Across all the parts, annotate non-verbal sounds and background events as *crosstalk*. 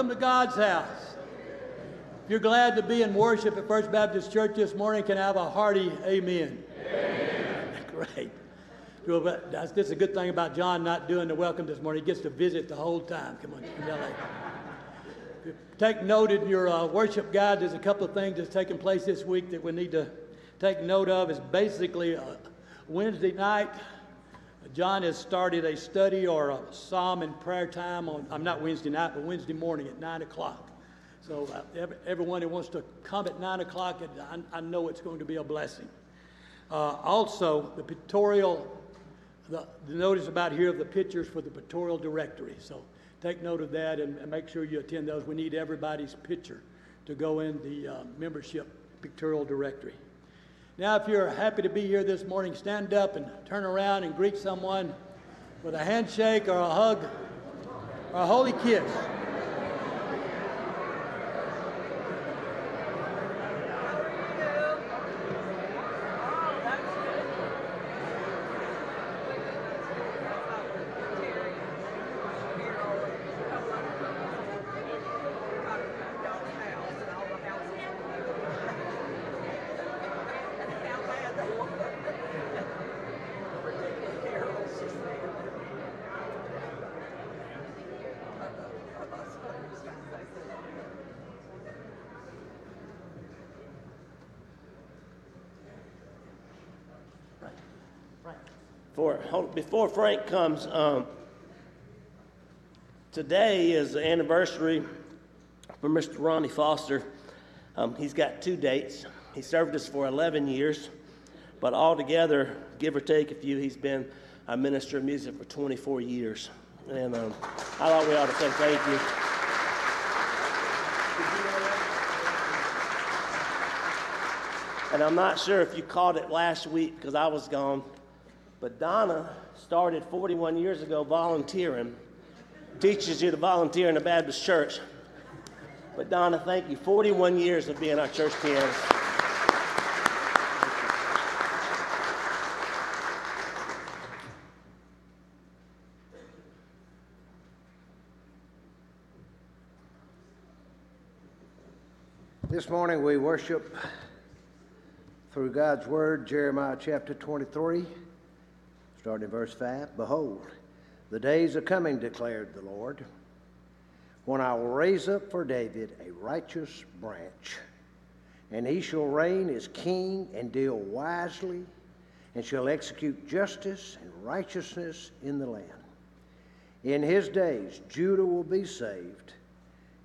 Welcome to God's house. If you're glad to be in worship at First Baptist Church this morning, can I have a hearty amen? amen. *laughs* Great. That's, this is a good thing about John not doing the welcome this morning. He gets to visit the whole time. Come on, Take note in your uh, worship guide. There's a couple of things that's taking place this week that we need to take note of. It's basically uh, Wednesday night. John has started a study or a psalm and prayer time on, I'm not Wednesday night, but Wednesday morning at 9 o'clock. So uh, everyone who wants to come at 9 o'clock, I, I know it's going to be a blessing. Uh, also, the pictorial, the, the, notice about here of the pictures for the pictorial directory. So take note of that and, and make sure you attend those. We need everybody's picture to go in the uh, membership pictorial directory. Now, if you're happy to be here this morning, stand up and turn around and greet someone with a handshake or a hug or a holy kiss. Before Frank comes, um, today is the anniversary for Mr. Ronnie Foster. Um, he's got two dates. He served us for 11 years, but altogether, give or take a few, he's been a minister of music for 24 years. And um, I thought we ought to say thank you. And I'm not sure if you caught it last week because I was gone, but Donna started 41 years ago volunteering, teaches you to volunteer in the Baptist church. But Donna, thank you. 41 years of being our church pianist. This morning we worship through God's Word, Jeremiah chapter 23. Starting in verse 5 Behold, the days are coming, declared the Lord, when I will raise up for David a righteous branch, and he shall reign as king and deal wisely, and shall execute justice and righteousness in the land. In his days, Judah will be saved,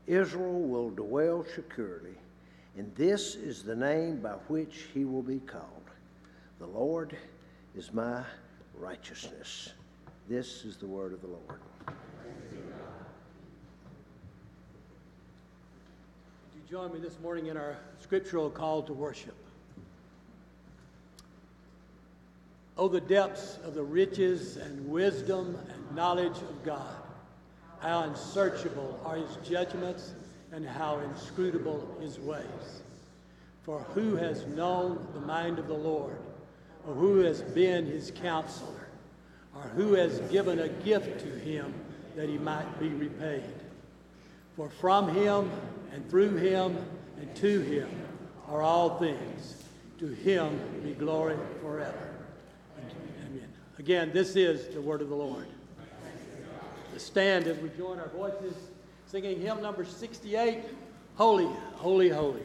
Israel will dwell securely, and this is the name by which he will be called. The Lord is my righteousness. This is the word of the Lord. Would you join me this morning in our scriptural call to worship? Oh, the depths of the riches and wisdom and knowledge of God. How unsearchable are his judgments and how inscrutable his ways. For who has known the mind of the Lord? Or who has been his counselor, or who has given a gift to him that he might be repaid. For from him and through him and to him are all things. To him be glory forever. Amen. Again, this is the word of the Lord. To stand as we join our voices, singing hymn number 68 Holy, Holy, Holy.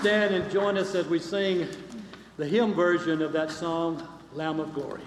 Stand and join us as we sing the hymn version of that song, Lamb of Glory?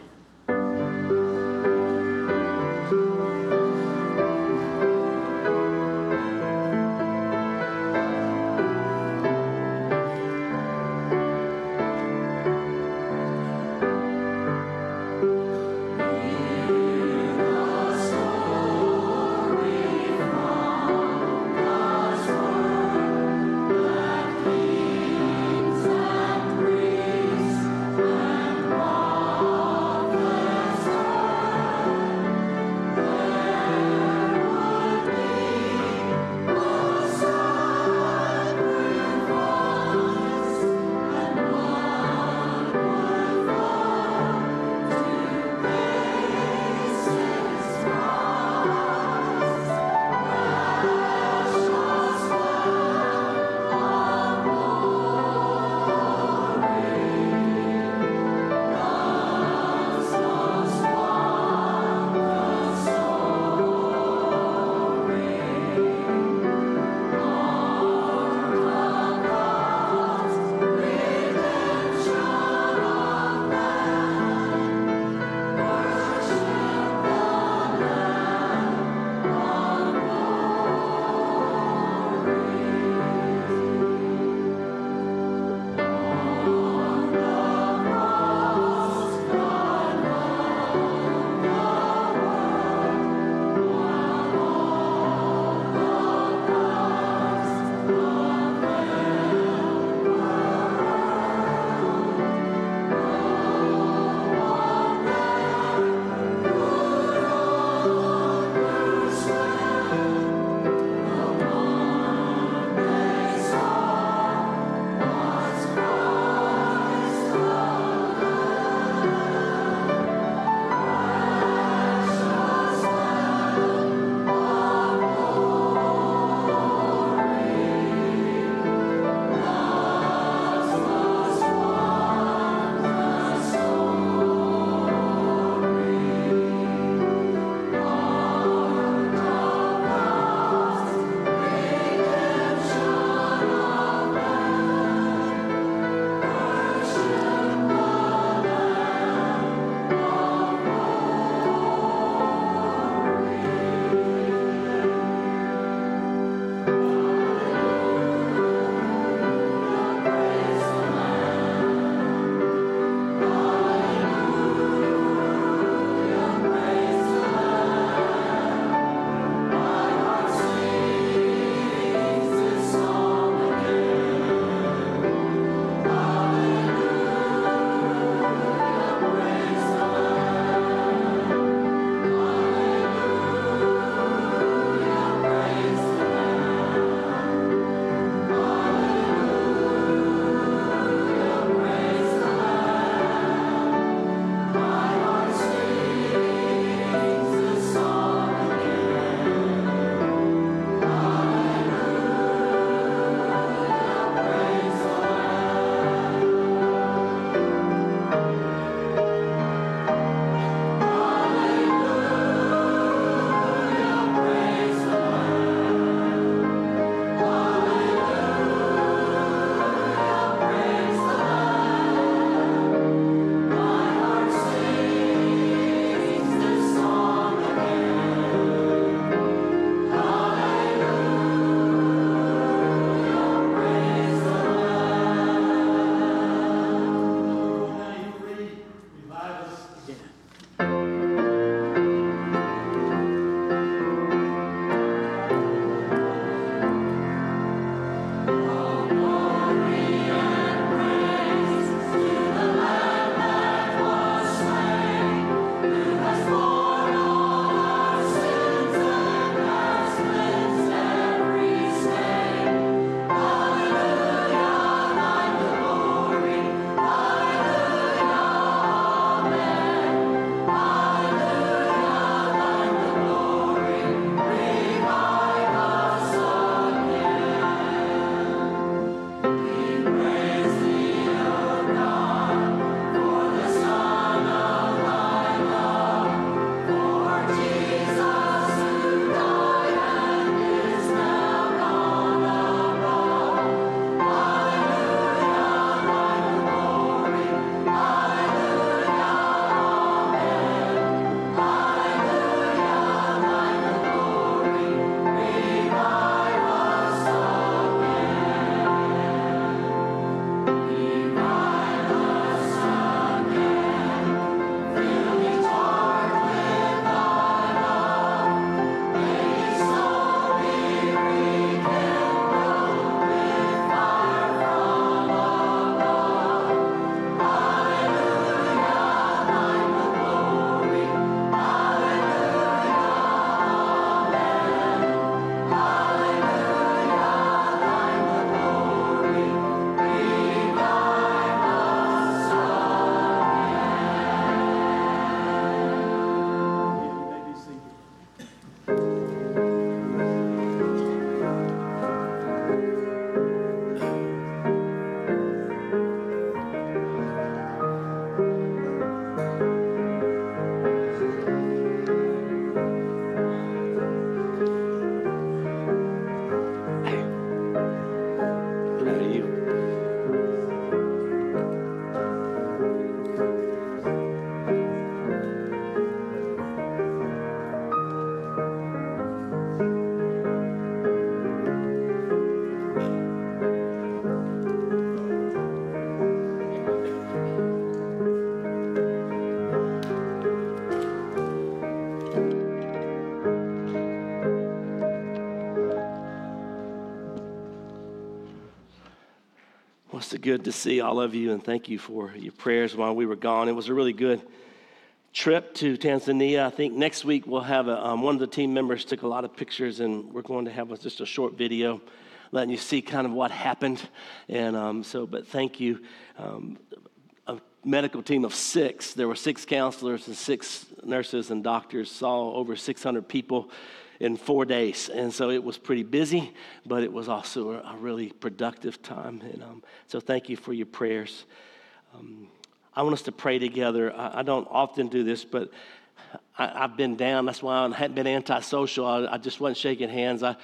Good to see all of you, and thank you for your prayers while we were gone. It was a really good trip to Tanzania. I think next week we'll have a, um, one of the team members took a lot of pictures, and we're going to have a, just a short video letting you see kind of what happened. And um, so, but thank you. Um, a medical team of six, there were six counselors and six nurses and doctors, saw over 600 people in four days. And so it was pretty busy, but it was also a, really productive time. And um, so thank you for your prayers. Um, I want us to pray together. I, I don't often do this, but I, have been down. That's why I hadn't been antisocial. I, I just wasn't shaking hands. I,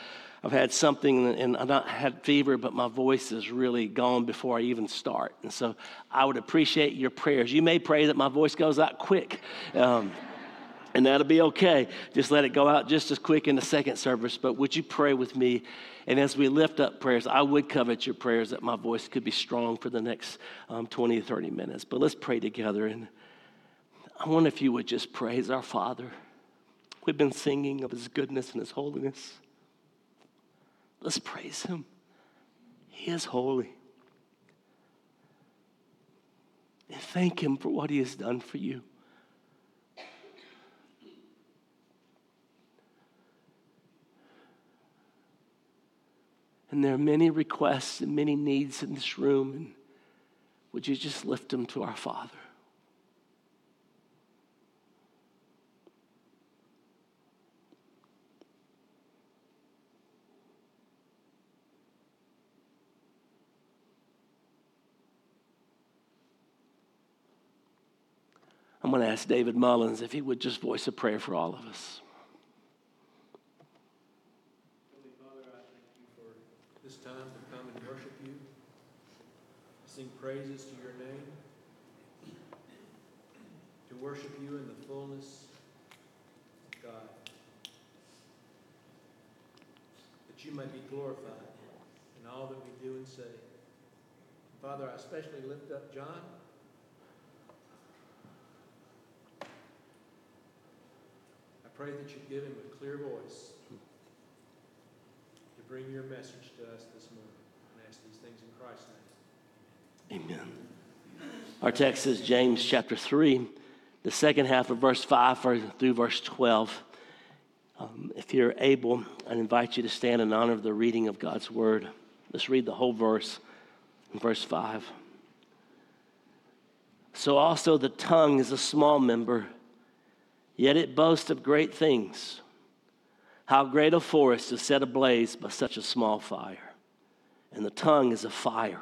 I've had something and I've not had fever, but my voice is really gone before I even start. And so I would appreciate your prayers. You may pray that my voice goes out quick. Um, and that'll be okay. Just let it go out just as quick in the second service. But would you pray with me? And as we lift up prayers, I would covet your prayers that my voice could be strong for the next um, 20 to 30 minutes. But let's pray together. And I wonder if you would just praise our Father. We've been singing of His goodness and His holiness. Let's praise Him. He is holy. And thank Him for what He has done for you. And there are many requests and many needs in this room. And would you just lift them to our Father? I'm going to ask David Mullins if he would just voice a prayer for all of us. sing praises to your name, to worship you in the fullness of God, that you may be glorified in all that we do and say. Father, I especially lift up John. I pray that you give him a clear voice to bring your message to us this morning. And ask these things in Christ's name. Amen. Our text is James chapter 3, the second half of verse 5 through verse 12. Um, if you're able, I invite you to stand in honor of the reading of God's word. Let's read the whole verse, in verse 5. So also the tongue is a small member, yet it boasts of great things. How great a forest is set ablaze by such a small fire. And the tongue is a fire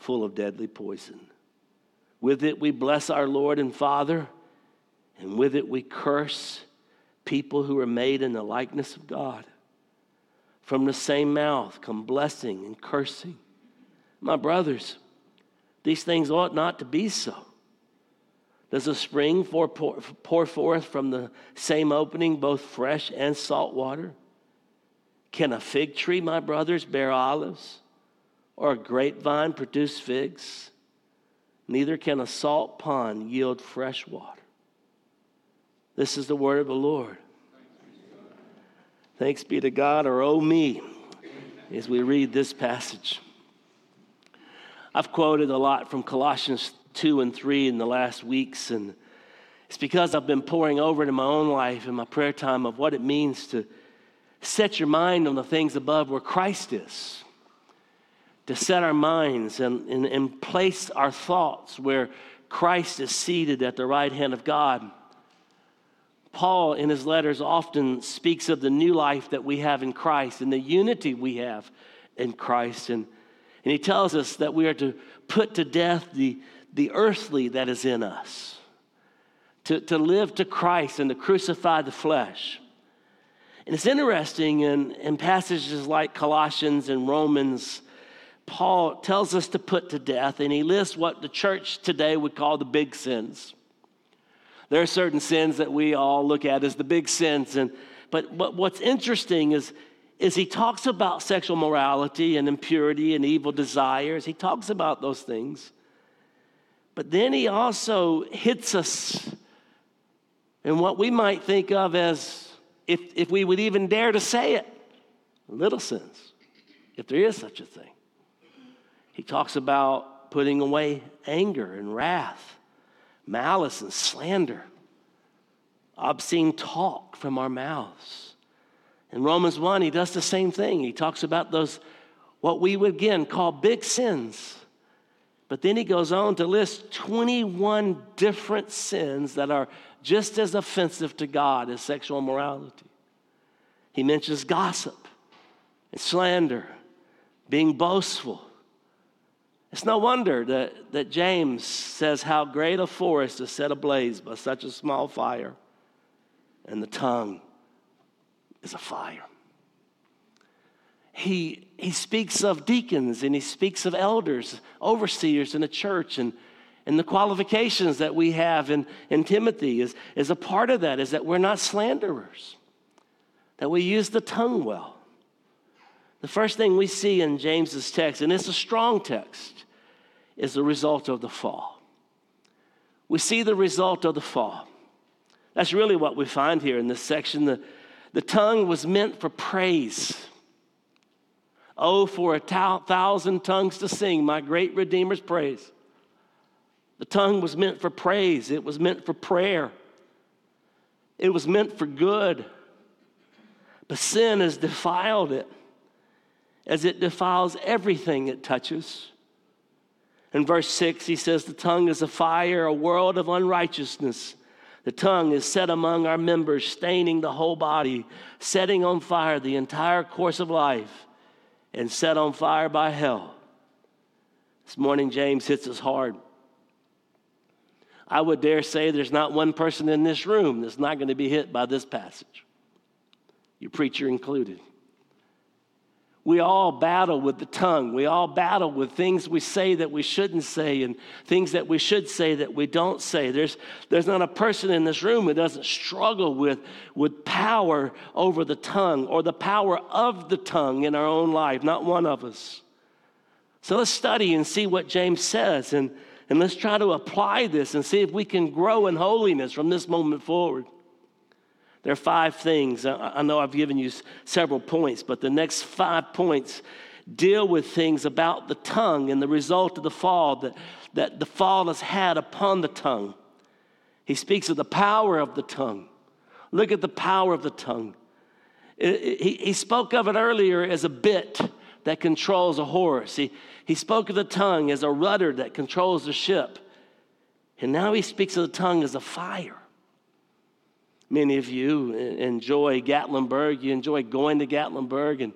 full of deadly poison. With it, we bless our Lord and Father, and with it, we curse people who are made in the likeness of God. From the same mouth come blessing and cursing. My brothers, these things ought not to be so. Does a spring pour, pour, pour forth from the same opening both fresh and salt water? Can a fig tree, my brothers, bear olives? Or a grapevine produce figs, neither can a salt pond yield fresh water. This is the word of the Lord. Thanks be to God, or oh me, as we read this passage. I've quoted a lot from Colossians 2 and 3 in the last weeks, and it's because I've been pouring over into my own life in my prayer time of what it means to set your mind on the things above where Christ is to set our minds and, and, and place our thoughts where Christ is seated at the right hand of God. Paul, in his letters, often speaks of the new life that we have in Christ and the unity we have in Christ. And, and he tells us that we are to put to death the, the earthly that is in us, to, to live to Christ and to crucify the flesh. And it's interesting in, in passages like Colossians and Romans Paul tells us to put to death, and he lists what the church today would call the big sins. There are certain sins that we all look at as the big sins, and but, but what's interesting is, is he talks about sexual morality and impurity and evil desires. He talks about those things. But then he also hits us in what we might think of as, if, if we would even dare to say it, little sins, if there is such a thing. He talks about putting away anger and wrath, malice and slander, obscene talk from our mouths. In Romans 1, he does the same thing. He talks about those, what we would again call big sins. But then he goes on to list 21 different sins that are just as offensive to God as sexual immorality. He mentions gossip and slander, being boastful. It's no wonder that, that James says, How great a forest is set ablaze by such a small fire, and the tongue is a fire. He, he speaks of deacons and he speaks of elders, overseers in a church, and, and the qualifications that we have in, in Timothy is, is a part of that, is that we're not slanderers, that we use the tongue well. The first thing we see in James's text, and it's a strong text, is the result of the fall. We see the result of the fall. That's really what we find here in this section. The, the tongue was meant for praise. Oh, for a thousand tongues to sing my great Redeemer's praise. The tongue was meant for praise, it was meant for prayer, it was meant for good. But sin has defiled it as it defiles everything it touches. In verse 6, he says, The tongue is a fire, a world of unrighteousness. The tongue is set among our members, staining the whole body, setting on fire the entire course of life, and set on fire by hell. This morning, James hits us hard. I would dare say there's not one person in this room that's not going to be hit by this passage, your preacher included. We all battle with the tongue. We all battle with things we say that we shouldn't say and things that we should say that we don't say. There's, there's not a person in this room who doesn't struggle with, with power over the tongue or the power of the tongue in our own life, not one of us. So let's study and see what James says and, and let's try to apply this and see if we can grow in holiness from this moment forward. There are five things. I know I've given you several points, but the next five points deal with things about the tongue and the result of the fall that, that the fall has had upon the tongue. He speaks of the power of the tongue. Look at the power of the tongue. he, he spoke of it earlier as a bit that controls a horse. He, he spoke of the tongue as a rudder that controls the ship. And now he speaks of the tongue as a fire. Many of you enjoy Gatlinburg. You enjoy going to Gatlinburg. And,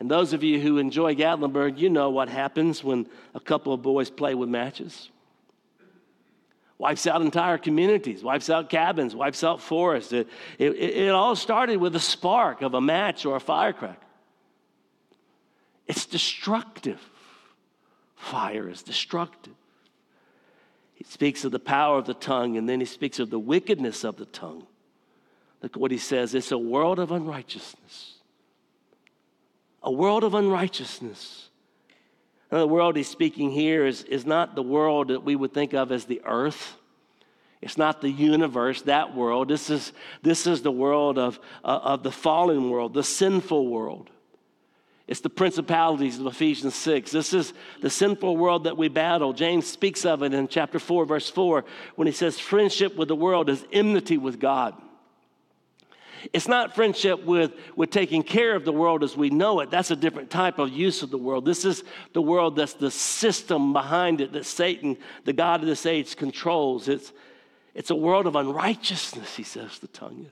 and those of you who enjoy Gatlinburg, you know what happens when a couple of boys play with matches. Wipes out entire communities, wipes out cabins, wipes out forests. It, it, it all started with a spark of a match or a firecracker. It's destructive. Fire is destructive. He speaks of the power of the tongue, and then he speaks of the wickedness of the tongue. Look what he says it's a world of unrighteousness. A world of unrighteousness. Now, the world he's speaking here is, is not the world that we would think of as the earth. It's not the universe, that world. This is, this is the world of, uh, of the fallen world, the sinful world. It's the principalities of Ephesians 6. This is the sinful world that we battle. James speaks of it in chapter 4, verse 4, when he says, Friendship with the world is enmity with God. It's not friendship with, with taking care of the world as we know it. That's a different type of use of the world. This is the world that's the system behind it that Satan, the God of this age, controls. It's, it's a world of unrighteousness, he says, the tongue.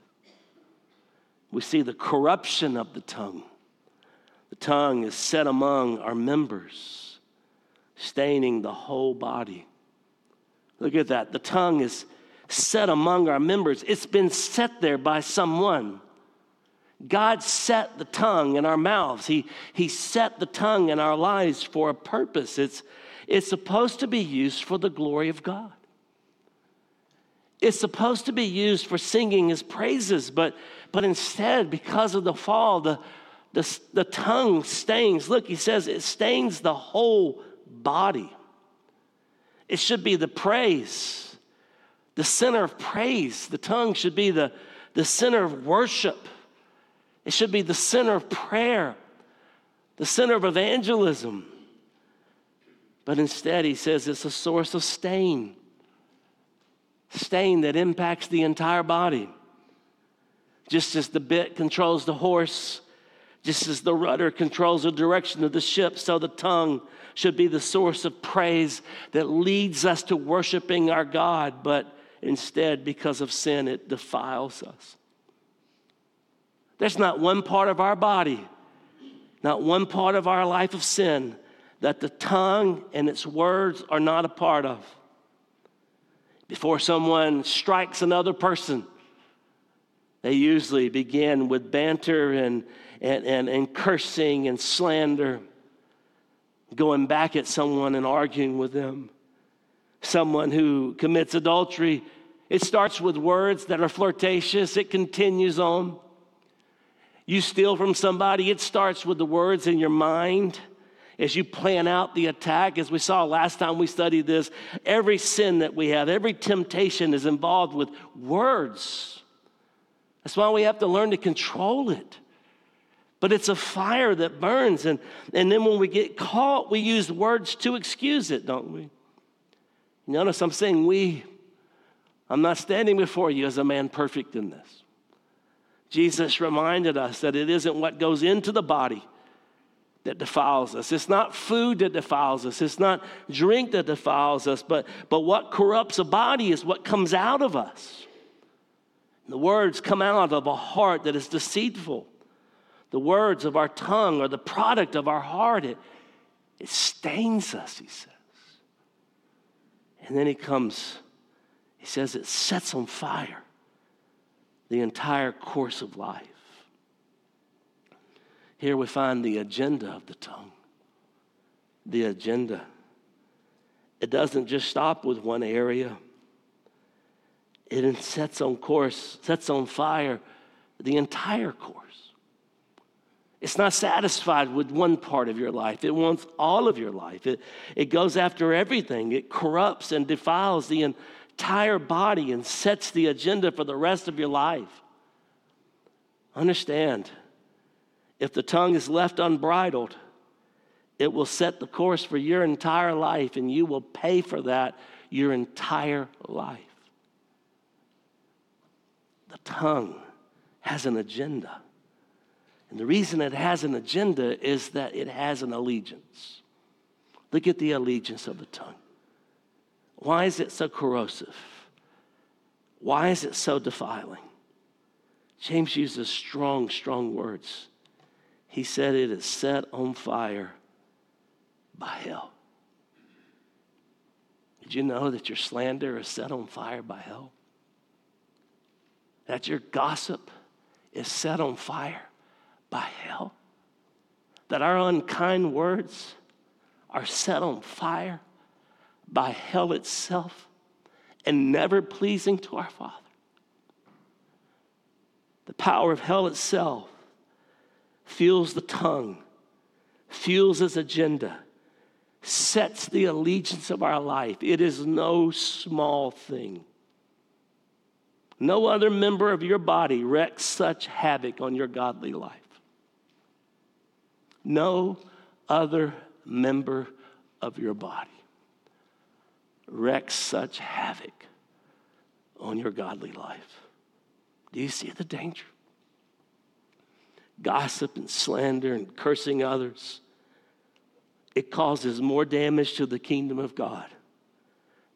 We see the corruption of the tongue. The tongue is set among our members, staining the whole body. Look at that. The tongue is set among our members. It's been set there by someone. God set the tongue in our mouths. He, he set the tongue in our lives for a purpose. It's, it's supposed to be used for the glory of God. It's supposed to be used for singing his praises, but, but instead, because of the fall, the, the, the tongue stains. Look, he says it stains the whole body. It should be the praise, the center of praise. The tongue should be the, the center of worship. It should be the center of prayer, the center of evangelism. But instead, he says it's a source of stain, stain that impacts the entire body. Just as the bit controls the horse, just as the rudder controls the direction of the ship, so the tongue should be the source of praise that leads us to worshiping our God, but instead, because of sin, it defiles us. There's not one part of our body, not one part of our life of sin that the tongue and its words are not a part of. Before someone strikes another person, they usually begin with banter and, and, and, and cursing and slander, going back at someone and arguing with them. Someone who commits adultery, it starts with words that are flirtatious, it continues on. You steal from somebody, it starts with the words in your mind as you plan out the attack. As we saw last time we studied this, every sin that we have, every temptation is involved with words. That's why we have to learn to control it. But it's a fire that burns. And, and then when we get caught, we use words to excuse it, don't we? Notice I'm saying we. I'm not standing before you as a man perfect in this. Jesus reminded us that it isn't what goes into the body that defiles us. It's not food that defiles us. It's not drink that defiles us, but, but what corrupts a body is what comes out of us. The words come out of a heart that is deceitful. The words of our tongue are the product of our heart. It, it stains us, he says. And then he comes, he says it sets on fire the entire course of life. Here we find the agenda of the tongue. The agenda. It doesn't just stop with one area. It sets on course, sets on fire the entire course. It's not satisfied with one part of your life. It wants all of your life. It, it goes after everything. It corrupts and defiles the entire body and sets the agenda for the rest of your life. Understand, if the tongue is left unbridled, it will set the course for your entire life, and you will pay for that your entire life. The tongue has an agenda. And the reason it has an agenda is that it has an allegiance. Look at the allegiance of the tongue. Why is it so corrosive? Why is it so defiling? James uses strong, strong words. He said it is set on fire by hell. Did you know that your slander is set on fire by hell? That your gossip is set on fire by hell? That our unkind words are set on fire by hell itself and never pleasing to our Father. The power of hell itself fuels the tongue, fuels its agenda, sets the allegiance of our life. It is no small thing. No other member of your body wreaks such havoc on your godly life. No other member of your body wreaks such havoc on your godly life. Do you see the danger? Gossip and slander and cursing others. It causes more damage to the kingdom of God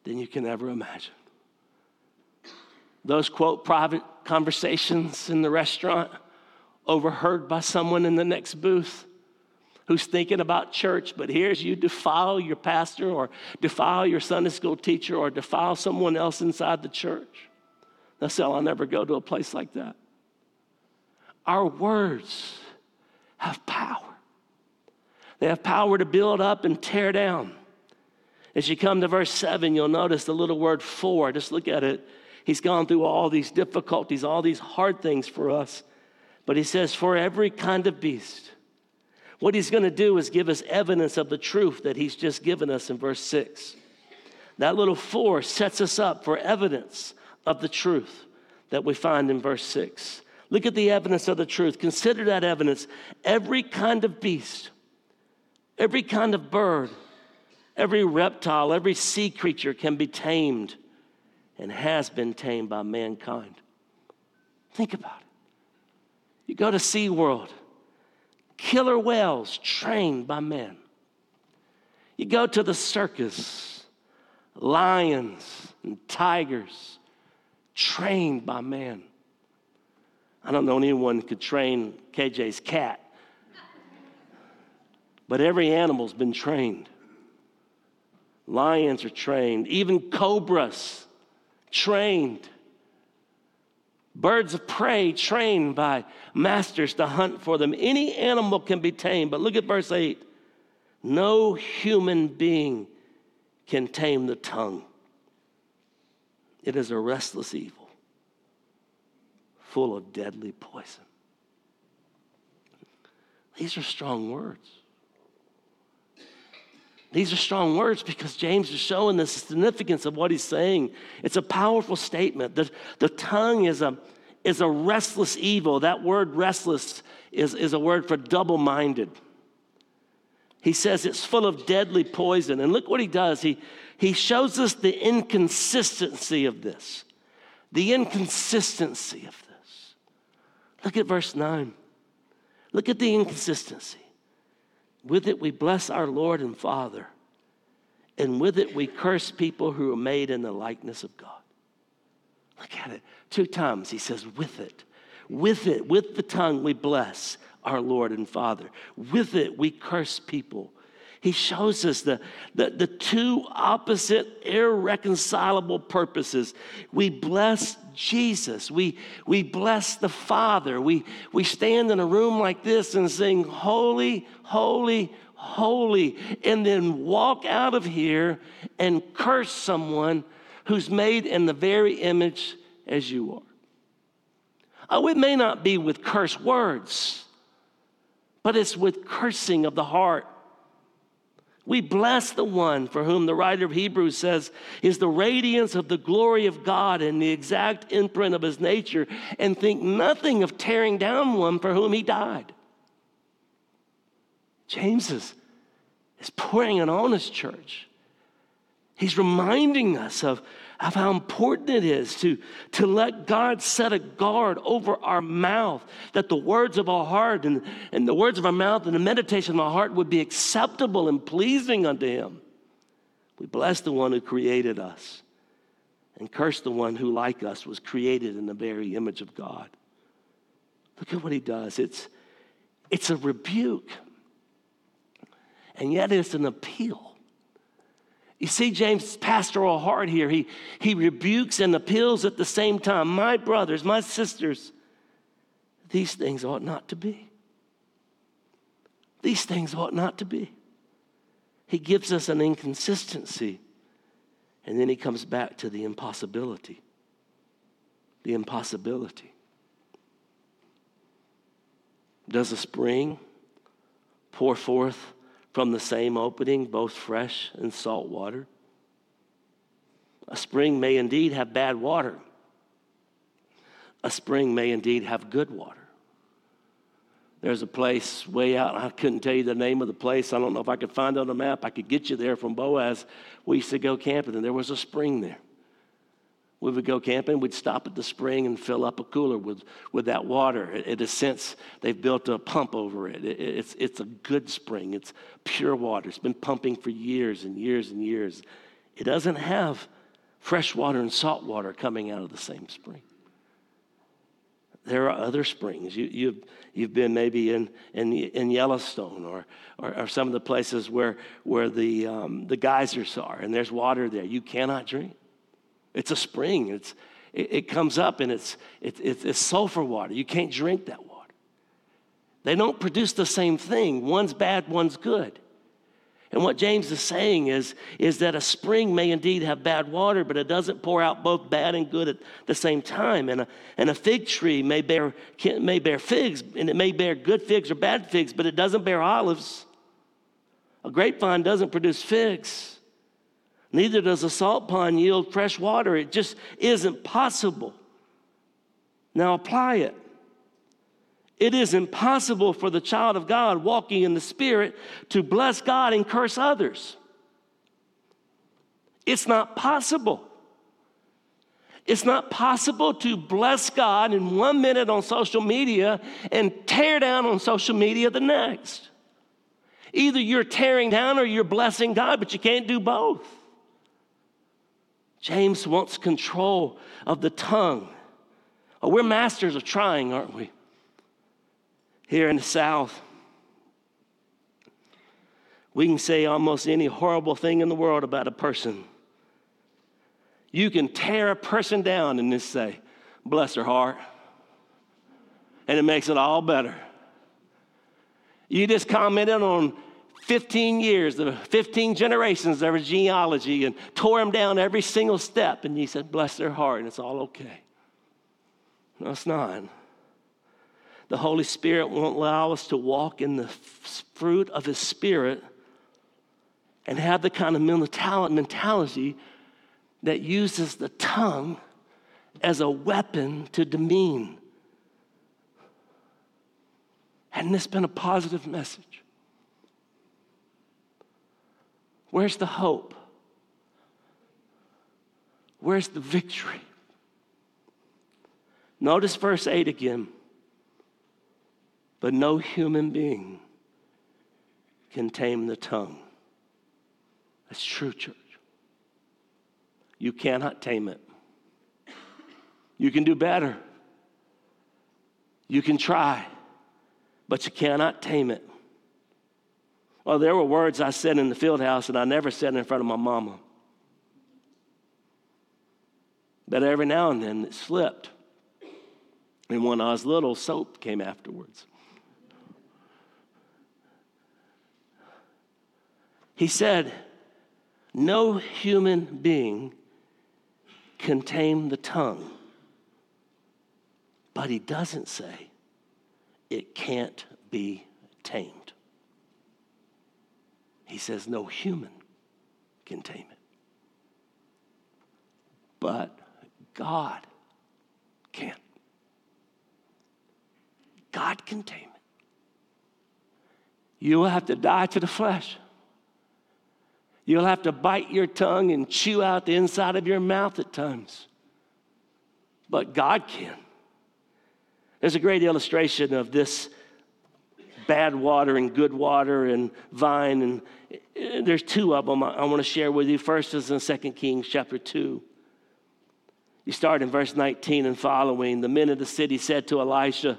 than you can ever imagine. Those quote private conversations in the restaurant overheard by someone in the next booth who's thinking about church, but here's you defile your pastor or defile your Sunday school teacher or defile someone else inside the church. They'll say, I'll never go to a place like that. Our words have power. They have power to build up and tear down. As you come to verse 7, you'll notice the little word for. Just look at it. He's gone through all these difficulties, all these hard things for us. But he says, for every kind of beast. What he's going to do is give us evidence of the truth that he's just given us in verse 6. That little for sets us up for evidence of the truth that we find in verse 6. Look at the evidence of the truth. Consider that evidence. Every kind of beast, every kind of bird, every reptile, every sea creature can be tamed and has been tamed by mankind. Think about it. You go to SeaWorld, killer whales trained by men. You go to the circus, lions and tigers trained by man. I don't know anyone could train KJ's cat, but every animal's been trained. Lions are trained, even cobras trained. Birds of prey trained by masters to hunt for them. Any animal can be tamed, but look at verse 8. No human being can tame the tongue. It is a restless evil, full of deadly poison. These are strong words. These are strong words because James is showing the significance of what he's saying. It's a powerful statement. The, the tongue is a, is a restless evil. That word restless is, is a word for double minded. He says it's full of deadly poison. And look what he does. He, he shows us the inconsistency of this. The inconsistency of this. Look at verse 9. Look at the inconsistency. With it, we bless our Lord and Father. And with it, we curse people who are made in the likeness of God. Look at it. Two times he says, with it. With it, with the tongue, we bless our Lord and Father. With it, we curse people. He shows us the, the, the two opposite, irreconcilable purposes. We bless Jesus. We, we bless the Father. We, we stand in a room like this and sing, Holy, Holy, Holy, and then walk out of here and curse someone who's made in the very image as you are. Oh, it may not be with curse words, but it's with cursing of the heart. We bless the one for whom the writer of Hebrews says is the radiance of the glory of God and the exact imprint of his nature, and think nothing of tearing down one for whom he died. James is, is pouring it on his church. He's reminding us of, of how important it is to, to let God set a guard over our mouth, that the words of our heart and, and the words of our mouth and the meditation of our heart would be acceptable and pleasing unto Him. We bless the one who created us and curse the one who, like us, was created in the very image of God. Look at what He does. It's, it's a rebuke, and yet it's an appeal. You see James' pastoral heart here. He, he rebukes and appeals at the same time. My brothers, my sisters, these things ought not to be. These things ought not to be. He gives us an inconsistency, and then he comes back to the impossibility. The impossibility. Does a spring pour forth from the same opening, both fresh and salt water. A spring may indeed have bad water. A spring may indeed have good water. There's a place way out, I couldn't tell you the name of the place. I don't know if I could find it on a map. I could get you there from Boaz. We used to go camping, and there was a spring there we would go camping, we'd stop at the spring and fill up a cooler with, with that water. In a sense, they've built a pump over it. it. It's, it's a good spring, it's pure water. It's been pumping for years and years and years. It doesn't have fresh water and salt water coming out of the same spring. There are other springs. You, you've, you've been maybe in, in, in Yellowstone or, or, or, some of the places where, where the, um, the geysers are, and there's water there you cannot drink. It's a spring. It's, it, it comes up and it's, it, it's sulfur water. You can't drink that water. They don't produce the same thing. One's bad, one's good. And what James is saying is, is that a spring may indeed have bad water, but it doesn't pour out both bad and good at the same time. And a, and a fig tree may bear, can, may bear figs, and it may bear good figs or bad figs, but it doesn't bear olives. A grapevine doesn't produce figs. Neither does a salt pond yield fresh water. It just isn't possible. Now apply it. It is impossible for the child of God walking in the Spirit to bless God and curse others. It's not possible. It's not possible to bless God in one minute on social media and tear down on social media the next. Either you're tearing down or you're blessing God, but you can't do both. James wants control of the tongue. Oh, we're masters of trying, aren't we? Here in the South, we can say almost any horrible thing in the world about a person. You can tear a person down and just say, bless her heart. And it makes it all better. You just commented on 15 years, the 15 generations of genealogy and tore them down every single step. And he said, bless their heart, and it's all okay. No, it's not. The Holy Spirit won't allow us to walk in the fruit of His Spirit and have the kind of mentality that uses the tongue as a weapon to demean. Hadn't this been a positive message? Where's the hope? Where's the victory? Notice verse 8 again. But no human being can tame the tongue. That's true, church. You cannot tame it. You can do better. You can try, but you cannot tame it. Well, there were words I said in the field house that I never said in front of my mama. But every now and then it slipped. And when I was little, soap came afterwards. He said, No human being can tame the tongue. But he doesn't say it can't be tamed. He says no human can tame it. But God can. God can tame it. You will have to die to the flesh. You'll have to bite your tongue and chew out the inside of your mouth at times. But God can. There's a great illustration of this bad water and good water and vine. And eh, there's two of them I want to share with you. First is in 2 Kings chapter 2. You start in verse 19 and following. The men of the city said to Elisha,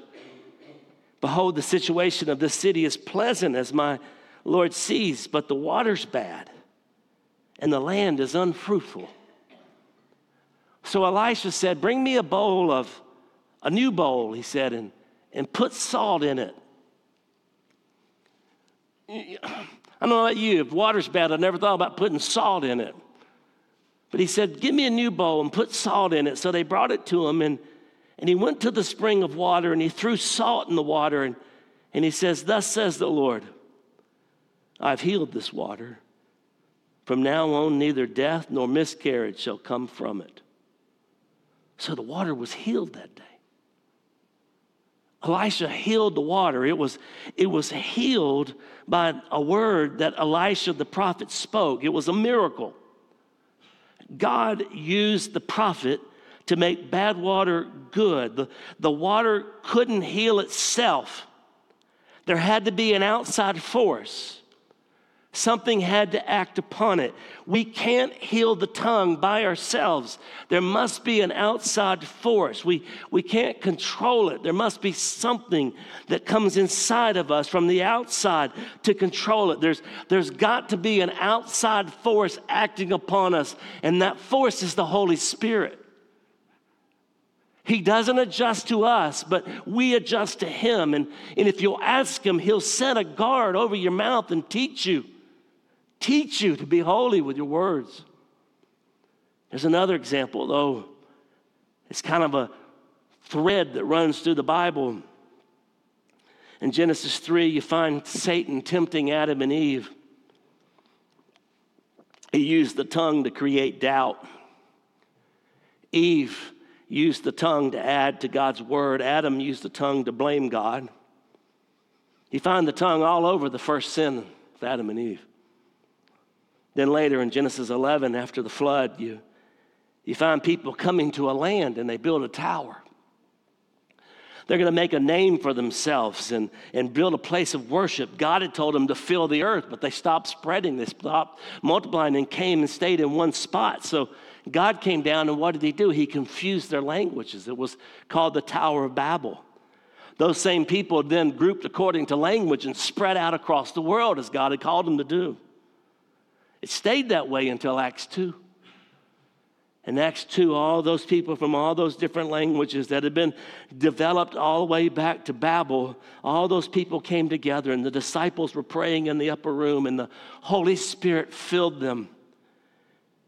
Behold, the situation of this city is pleasant as my Lord sees, but the water's bad and the land is unfruitful. So Elisha said, Bring me a bowl of, a new bowl, he said, and, and put salt in it. I don't know about you, if water's bad, I never thought about putting salt in it. But he said, Give me a new bowl and put salt in it. So they brought it to him, and, and he went to the spring of water and he threw salt in the water. And, and he says, Thus says the Lord, I've healed this water. From now on, neither death nor miscarriage shall come from it. So the water was healed that day. Elisha healed the water. It was, it was healed by a word that Elisha the prophet spoke. It was a miracle. God used the prophet to make bad water good. The, the water couldn't heal itself, there had to be an outside force. Something had to act upon it. We can't heal the tongue by ourselves. There must be an outside force. We, we can't control it. There must be something that comes inside of us from the outside to control it. There's, there's got to be an outside force acting upon us, and that force is the Holy Spirit. He doesn't adjust to us, but we adjust to Him. And, and if you'll ask Him, He'll set a guard over your mouth and teach you. Teach you to be holy with your words. There's another example, though. It's kind of a thread that runs through the Bible. In Genesis 3, you find Satan tempting Adam and Eve. He used the tongue to create doubt. Eve used the tongue to add to God's word. Adam used the tongue to blame God. You find the tongue all over the first sin of Adam and Eve. Then later in Genesis 11, after the flood, you, you find people coming to a land and they build a tower. They're going to make a name for themselves and, and build a place of worship. God had told them to fill the earth, but they stopped spreading. They stopped multiplying and came and stayed in one spot. So God came down, and what did He do? He confused their languages. It was called the Tower of Babel. Those same people then grouped according to language and spread out across the world as God had called them to do. It stayed that way until Acts 2. In Acts 2, all those people from all those different languages that had been developed all the way back to Babel, all those people came together, and the disciples were praying in the upper room, and the Holy Spirit filled them.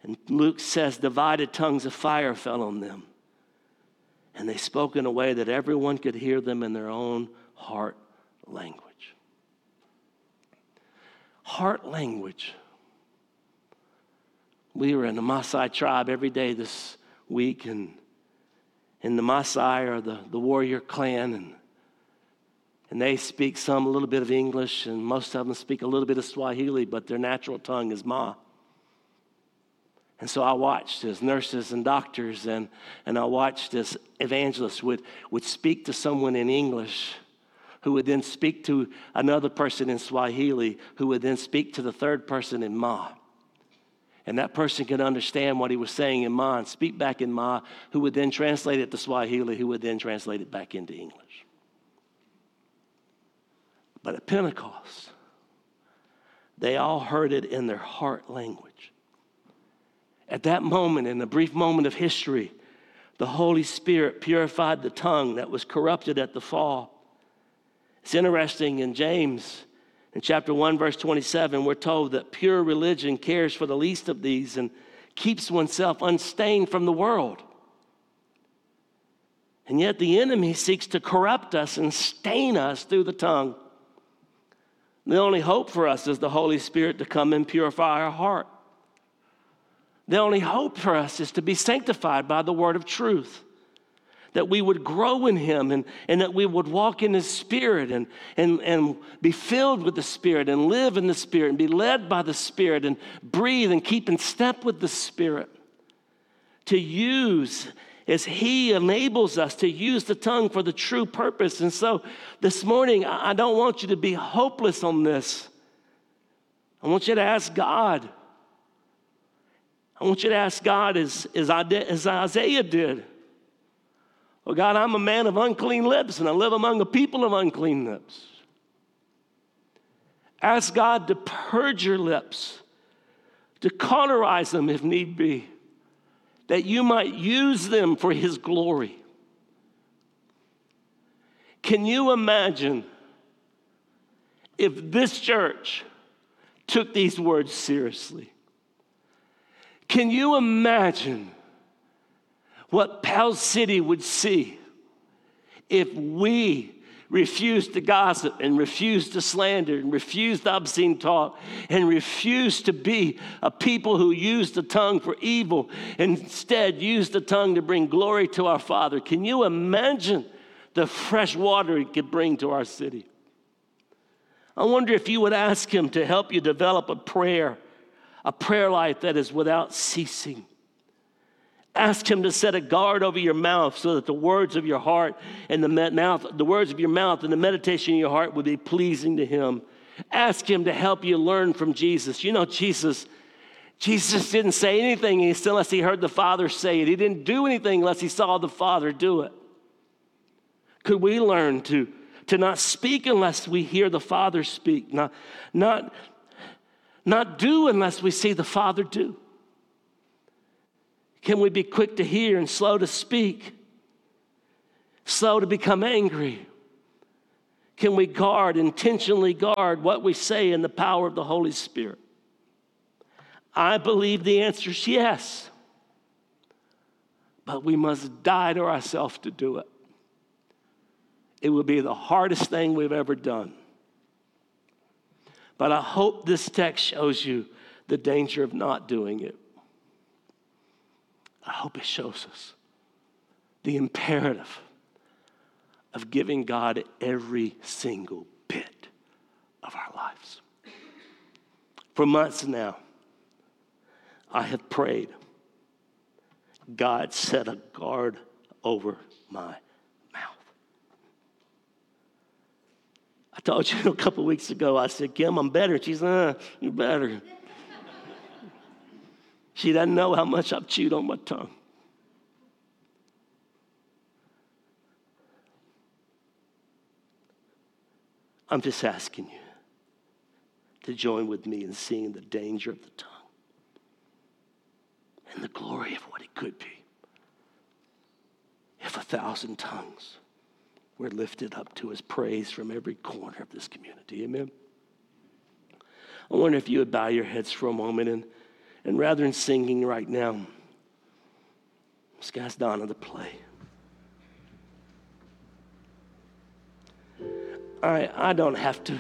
And Luke says, divided tongues of fire fell on them. And they spoke in a way that everyone could hear them in their own heart language. Heart language we were in the Maasai tribe every day this week, and in the Maasai are the, the warrior clan, and, and they speak some a little bit of English, and most of them speak a little bit of Swahili, but their natural tongue is Maa. And so I watched as nurses and doctors, and, and I watched as evangelists would, would speak to someone in English who would then speak to another person in Swahili, who would then speak to the third person in Maa and that person could understand what he was saying in Maa and speak back in Maa, who would then translate it to Swahili, who would then translate it back into English. But at Pentecost, they all heard it in their heart language. At that moment, in a brief moment of history, the Holy Spirit purified the tongue that was corrupted at the fall. It's interesting in James in chapter 1, verse 27, we're told that pure religion cares for the least of these and keeps oneself unstained from the world. And yet the enemy seeks to corrupt us and stain us through the tongue. The only hope for us is the Holy Spirit to come and purify our heart. The only hope for us is to be sanctified by the word of truth that we would grow in Him and, and that we would walk in His Spirit and, and, and be filled with the Spirit and live in the Spirit and be led by the Spirit and breathe and keep in step with the Spirit. To use as He enables us to use the tongue for the true purpose. And so this morning, I don't want you to be hopeless on this. I want you to ask God. I want you to ask God as, as, Isaiah did. Well, God, I'm a man of unclean lips and I live among a people of unclean lips. Ask God to purge your lips, to cauterize them if need be, that you might use them for His glory. Can you imagine if this church took these words seriously? Can you imagine what Pell City would see if we refused to gossip and refused to slander and refused obscene talk and refused to be a people who use the tongue for evil and instead use the tongue to bring glory to our father. Can you imagine the fresh water it could bring to our city? I wonder if you would ask him to help you develop a prayer a prayer life that is without ceasing Ask him to set a guard over your mouth so that the words of your heart and the mouth, the words of your mouth and the meditation in your heart would be pleasing to him. Ask him to help you learn from Jesus. You know, Jesus, Jesus didn't say anything unless he heard the Father say it. He didn't do anything unless he saw the Father do it. Could we learn to, to not speak unless we hear the Father speak, not, not, not do unless we see the Father do? Can we be quick to hear and slow to speak? slow to become angry? Can we guard, intentionally guard what we say in the power of the Holy Spirit? I believe the answer is yes. But we must die to ourselves to do it. It will be the hardest thing we've ever done. But I hope this text shows you the danger of not doing it. I hope it shows us the imperative of giving God every single bit of our lives. For months now, I have prayed, God set a guard over my mouth. I told you *laughs* a couple weeks ago, I said, Kim, I'm better. She's, uh, you're better. She doesn't know how much I've chewed on my tongue. I'm just asking you to join with me in seeing the danger of the tongue and the glory of what it could be if a thousand tongues were lifted up to his praise from every corner of this community. Amen. I wonder if you would bow your heads for a moment and, and rather than singing right now, just ask Donna to play. I, I don't have to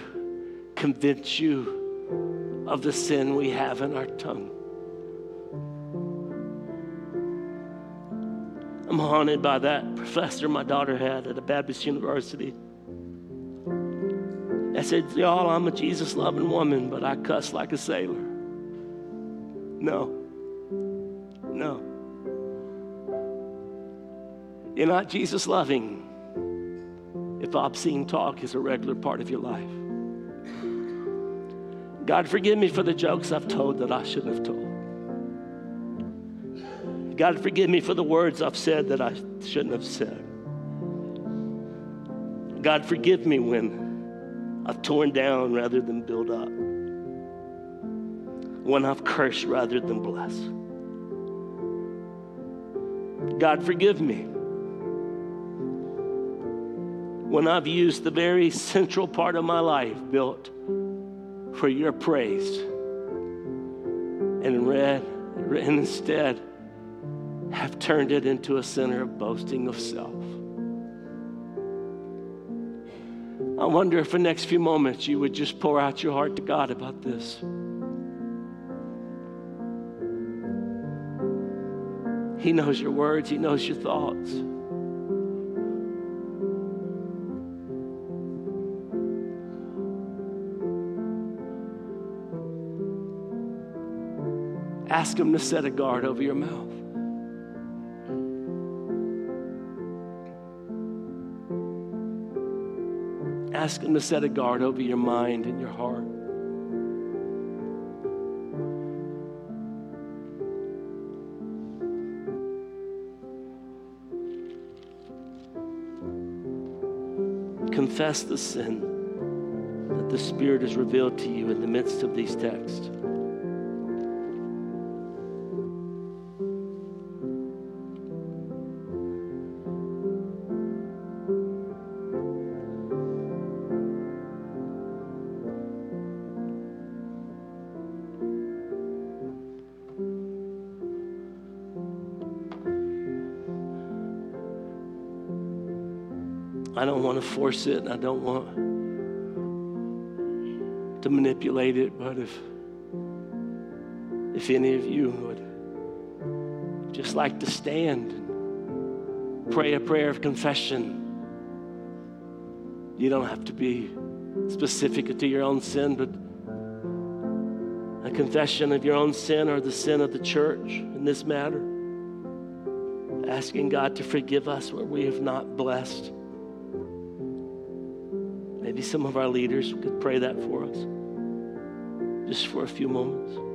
convince you of the sin we have in our tongue. I'm haunted by that professor my daughter had at a Baptist university. I said, Y'all, I'm a Jesus loving woman, but I cuss like a sailor. No. No. You're not Jesus loving if obscene talk is a regular part of your life. God, forgive me for the jokes I've told that I shouldn't have told. God, forgive me for the words I've said that I shouldn't have said. God, forgive me when I've torn down rather than build up, when I've cursed rather than blessed. God, forgive me when I've used the very central part of my life built for your praise and read, and instead have turned it into a center of boasting of self. I wonder if the next few moments you would just pour out your heart to God about this. He knows your words, He knows your thoughts. Ask Him to set a guard over your mouth. Ask Him to set a guard over your mind and your heart. Confess the sin that the Spirit has revealed to you in the midst of these texts. I don't want to force it. I don't want to manipulate it. But if if any of you would just like to stand and pray a prayer of confession, you don't have to be specific to your own sin, but a confession of your own sin or the sin of the church in this matter. Asking God to forgive us where we have not blessed. Maybe some of our leaders could pray that for us, just for a few moments.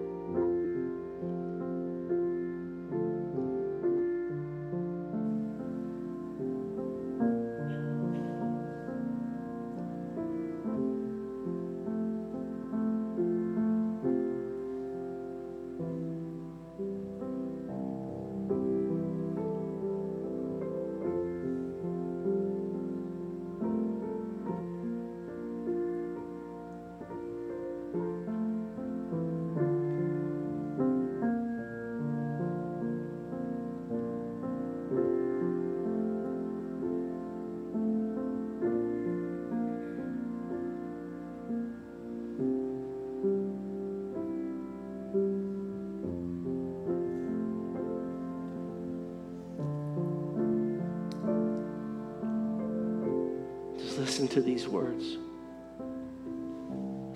Listen to these words.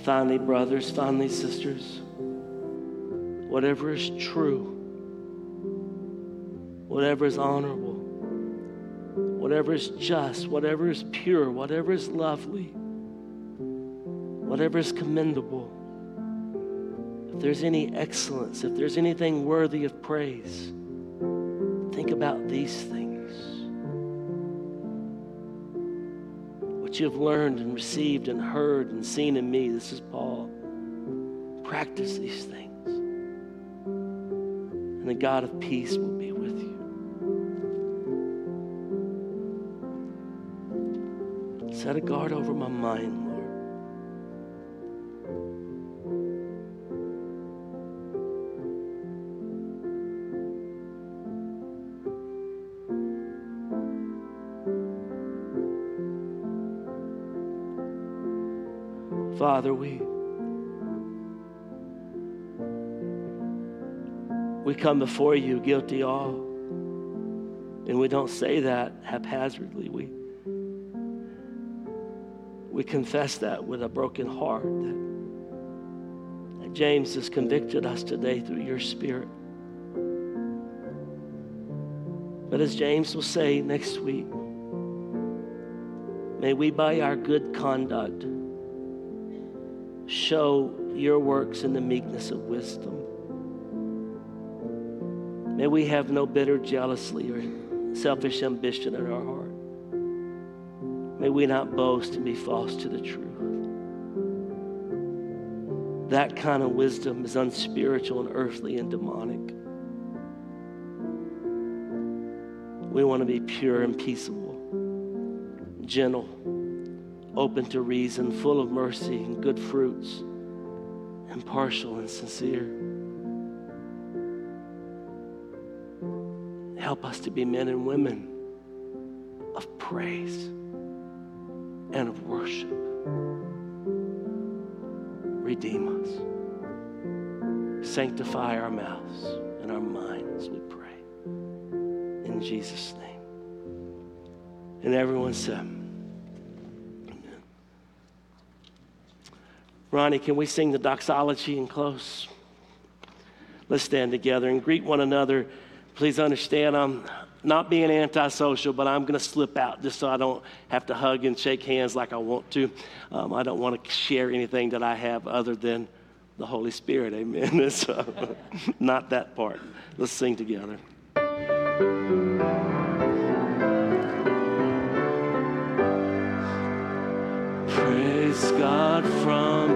Finally, brothers, finally, sisters, whatever is true, whatever is honorable, whatever is just, whatever is pure, whatever is lovely, whatever is commendable, if there's any excellence, if there's anything worthy of praise, think about these things. You have learned and received and heard and seen in me, this is Paul. Practice these things, and the God of peace will be with you. Set a guard over my mind, Father, we we come before you guilty all. And we don't say that haphazardly. We we confess that with a broken heart that, that James has convicted us today through your spirit. But as James will say next week, may we by our good conduct show your works in the meekness of wisdom. May we have no bitter jealousy or selfish ambition in our heart. May we not boast and be false to the truth. That kind of wisdom is unspiritual and earthly and demonic. We want to be pure and peaceable, gentle, open to reason, full of mercy and good fruits, impartial and sincere. Help us to be men and women of praise and of worship. Redeem us. Sanctify our mouths and our minds, we pray. In Jesus' name. And everyone said, Amen. Ronnie, can we sing the doxology and close? Let's stand together and greet one another. Please understand, I'm not being antisocial, but I'm going to slip out just so I don't have to hug and shake hands like I want to. Um, I don't want to share anything that I have other than the Holy Spirit. Amen. *laughs* so, not that part. Let's sing together. Praise God from